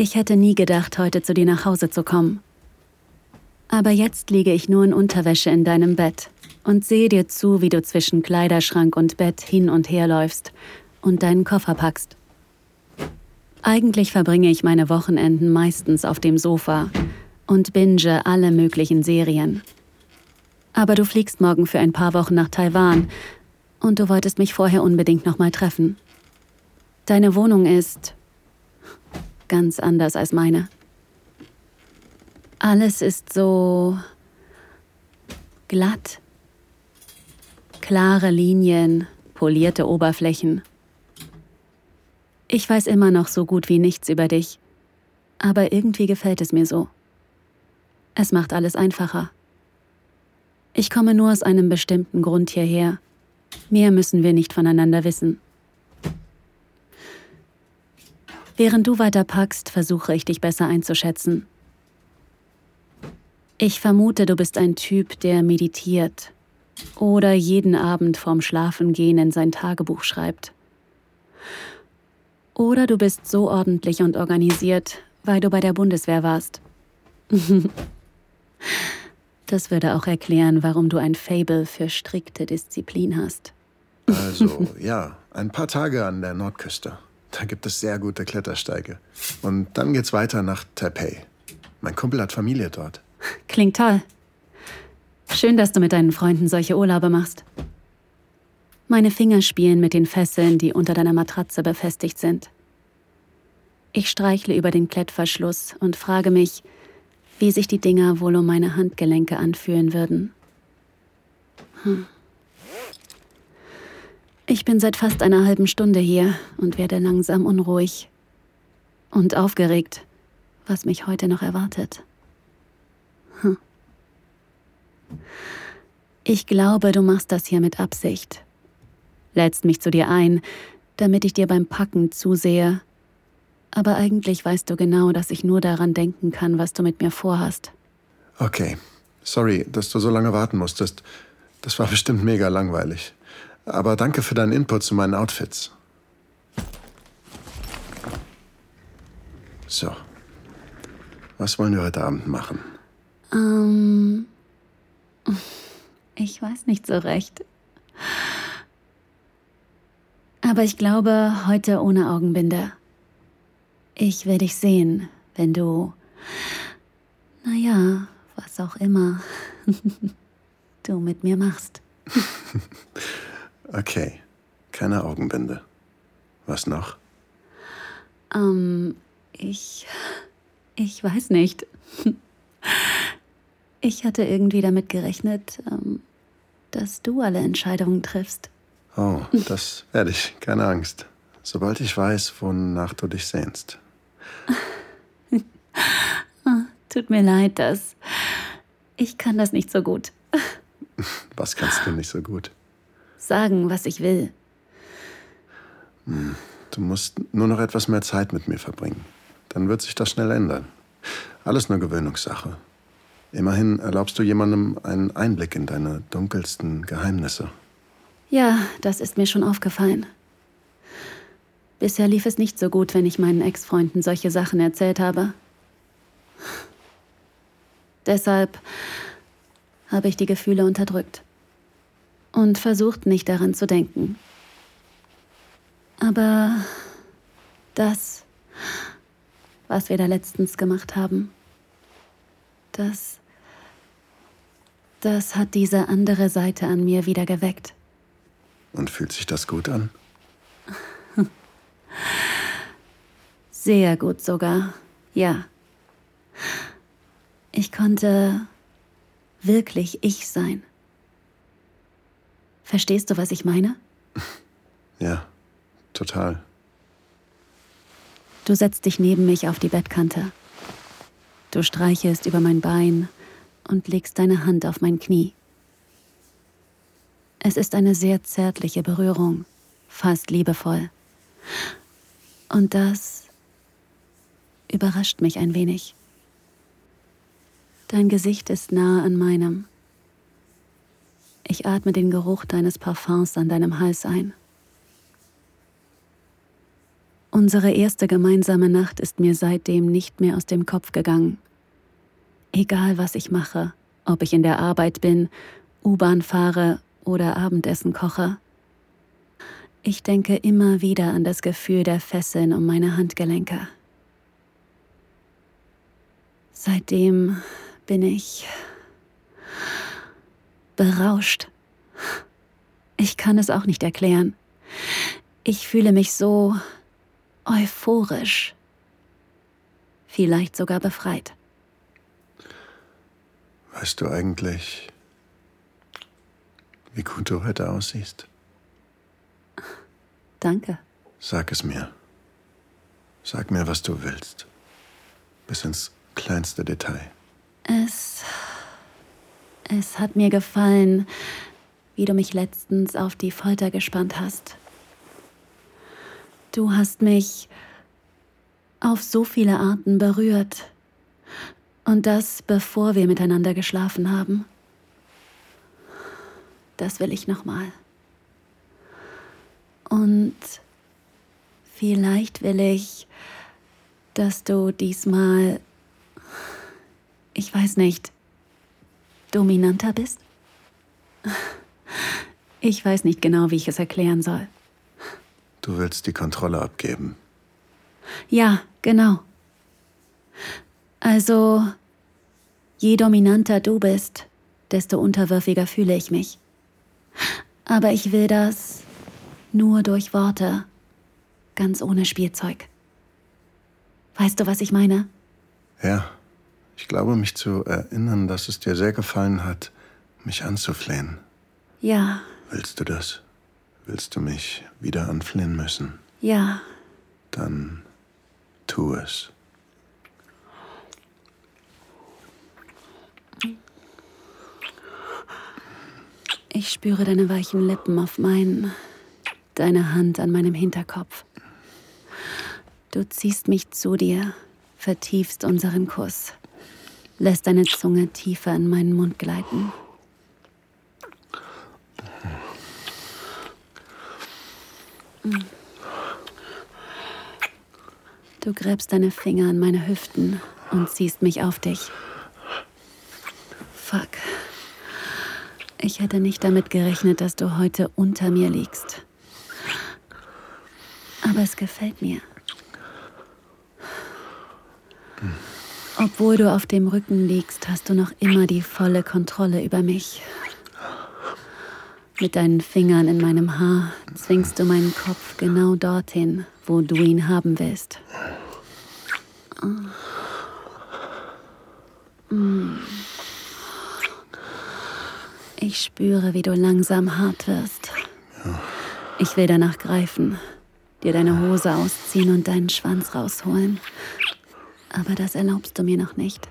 Ich hätte nie gedacht, heute zu dir nach Hause zu kommen. Aber jetzt liege ich nur in Unterwäsche in deinem Bett und sehe dir zu, wie du zwischen Kleiderschrank und Bett hin und her läufst und deinen Koffer packst. Eigentlich verbringe ich meine Wochenenden meistens auf dem Sofa und binge alle möglichen Serien. Aber du fliegst morgen für ein paar Wochen nach Taiwan und du wolltest mich vorher unbedingt nochmal treffen. Deine Wohnung ist ganz anders als meine. Alles ist so glatt. Klare Linien, polierte Oberflächen. Ich weiß immer noch so gut wie nichts über dich, aber irgendwie gefällt es mir so. Es macht alles einfacher. Ich komme nur aus einem bestimmten Grund hierher. Mehr müssen wir nicht voneinander wissen. Während du weiter packst, versuche ich dich besser einzuschätzen. Ich vermute, du bist ein Typ, der meditiert oder jeden Abend vorm Schlafengehen in sein Tagebuch schreibt. Oder du bist so ordentlich und organisiert, weil du bei der Bundeswehr warst. Das würde auch erklären, warum du ein Fable für strikte Disziplin hast. Also, ja, ein paar Tage an der Nordküste. Da gibt es sehr gute Klettersteige. Und dann geht's weiter nach Taipei. Mein Kumpel hat Familie dort. Klingt toll. Schön, dass du mit deinen Freunden solche Urlaube machst. Meine Finger spielen mit den Fesseln, die unter deiner Matratze befestigt sind. Ich streichle über den Klettverschluss und frage mich, wie sich die Dinger wohl um meine Handgelenke anfühlen würden. Hm. Ich bin seit fast einer halben Stunde hier und werde langsam unruhig und aufgeregt, was mich heute noch erwartet. Hm. Ich glaube, du machst das hier mit Absicht. Lädst mich zu dir ein, damit ich dir beim Packen zusehe aber eigentlich weißt du genau, dass ich nur daran denken kann, was du mit mir vorhast. Okay. Sorry, dass du so lange warten musstest. Das war bestimmt mega langweilig. Aber danke für deinen Input zu meinen Outfits. So. Was wollen wir heute Abend machen? Ähm. Ich weiß nicht so recht. Aber ich glaube, heute ohne Augenbinde. Ich will dich sehen, wenn du, naja, was auch immer du mit mir machst. okay, keine Augenbinde. Was noch? Ähm, ich, ich weiß nicht. Ich hatte irgendwie damit gerechnet, ähm, dass du alle Entscheidungen triffst. Oh, das werde ich, keine Angst. Sobald ich weiß, wonach du dich sehnst. Tut mir leid, dass. Ich kann das nicht so gut. Was kannst du nicht so gut? Sagen, was ich will. Hm, du musst nur noch etwas mehr Zeit mit mir verbringen. Dann wird sich das schnell ändern. Alles nur Gewöhnungssache. Immerhin erlaubst du jemandem einen Einblick in deine dunkelsten Geheimnisse. Ja, das ist mir schon aufgefallen. Bisher lief es nicht so gut, wenn ich meinen Ex-Freunden solche Sachen erzählt habe. Deshalb habe ich die Gefühle unterdrückt und versucht nicht daran zu denken. Aber das, was wir da letztens gemacht haben, das, das hat diese andere Seite an mir wieder geweckt. Und fühlt sich das gut an? Sehr gut sogar, ja. Ich konnte wirklich ich sein. Verstehst du, was ich meine? Ja, total. Du setzt dich neben mich auf die Bettkante. Du streichelst über mein Bein und legst deine Hand auf mein Knie. Es ist eine sehr zärtliche Berührung, fast liebevoll. Und das überrascht mich ein wenig. Dein Gesicht ist nah an meinem. Ich atme den Geruch deines Parfums an deinem Hals ein. Unsere erste gemeinsame Nacht ist mir seitdem nicht mehr aus dem Kopf gegangen. Egal was ich mache, ob ich in der Arbeit bin, U-Bahn fahre oder Abendessen koche. Ich denke immer wieder an das Gefühl der Fesseln um meine Handgelenke. Seitdem bin ich berauscht. Ich kann es auch nicht erklären. Ich fühle mich so euphorisch, vielleicht sogar befreit. Weißt du eigentlich, wie gut du heute aussiehst? Danke. Sag es mir. Sag mir, was du willst. Bis ins kleinste Detail. Es. Es hat mir gefallen, wie du mich letztens auf die Folter gespannt hast. Du hast mich auf so viele Arten berührt. Und das, bevor wir miteinander geschlafen haben. Das will ich nochmal. Und vielleicht will ich, dass du diesmal, ich weiß nicht, dominanter bist? Ich weiß nicht genau, wie ich es erklären soll. Du willst die Kontrolle abgeben. Ja, genau. Also, je dominanter du bist, desto unterwürfiger fühle ich mich. Aber ich will das nur durch Worte, ganz ohne Spielzeug. Weißt du, was ich meine? Ja, ich glaube mich zu erinnern, dass es dir sehr gefallen hat, mich anzuflehen. Ja. Willst du das? Willst du mich wieder anflehen müssen? Ja. Dann tu es. Ich spüre deine weichen Lippen auf meinen, deine Hand an meinem Hinterkopf. Du ziehst mich zu dir, vertiefst unseren Kuss, lässt deine Zunge tiefer in meinen Mund gleiten. Du gräbst deine Finger an meine Hüften und ziehst mich auf dich. Fuck. Ich hätte nicht damit gerechnet, dass du heute unter mir liegst. Aber es gefällt mir. Obwohl du auf dem Rücken liegst, hast du noch immer die volle Kontrolle über mich. Mit deinen Fingern in meinem Haar zwingst du meinen Kopf genau dorthin, wo du ihn haben willst. Ich spüre, wie du langsam hart wirst. Ich will danach greifen, dir deine Hose ausziehen und deinen Schwanz rausholen. Aber das erlaubst du mir noch nicht.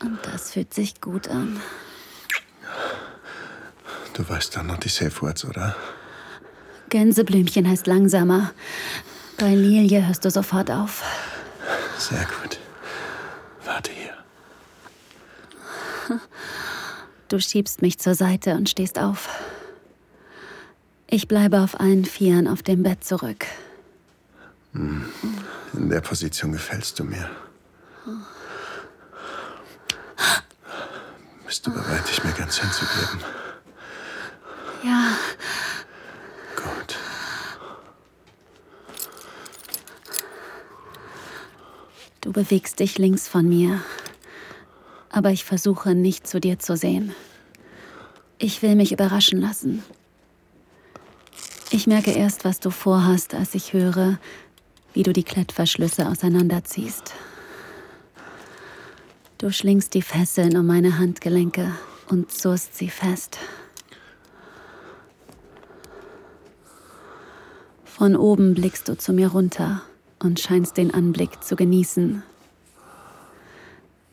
Und das fühlt sich gut an. Du weißt dann noch die Safe Words, oder? Gänseblümchen heißt langsamer. Bei Lilie hörst du sofort auf. Sehr gut. Warte hier. Du schiebst mich zur Seite und stehst auf. Ich bleibe auf allen Vieren auf dem Bett zurück. In der Position gefällst du mir. Bist du bereit, dich mir ganz hinzugeben? Ja, Gut. du bewegst dich links von mir. Aber ich versuche nicht zu dir zu sehen. Ich will mich überraschen lassen. Ich merke erst, was du vorhast, als ich höre, wie du die Klettverschlüsse auseinanderziehst. Du schlingst die Fesseln um meine Handgelenke und zurst sie fest. Von oben blickst du zu mir runter und scheinst den Anblick zu genießen.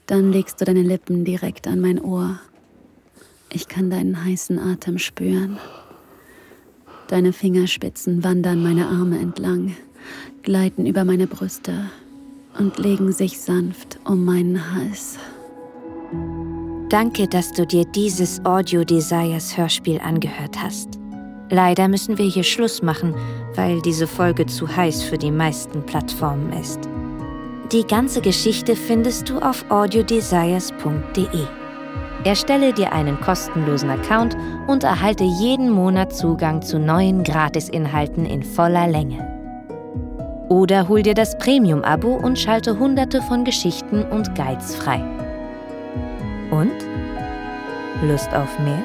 Dann legst du deine Lippen direkt an mein Ohr. Ich kann deinen heißen Atem spüren. Deine Fingerspitzen wandern meine Arme entlang, gleiten über meine Brüste und legen sich sanft um meinen Hals. Danke, dass du dir dieses Audio Desires Hörspiel angehört hast. Leider müssen wir hier Schluss machen, weil diese Folge zu heiß für die meisten Plattformen ist. Die ganze Geschichte findest du auf audiodesires.de. Erstelle dir einen kostenlosen Account und erhalte jeden Monat Zugang zu neuen Gratisinhalten in voller Länge. Oder hol dir das Premium-Abo und schalte hunderte von Geschichten und Guides frei. Und? Lust auf mehr?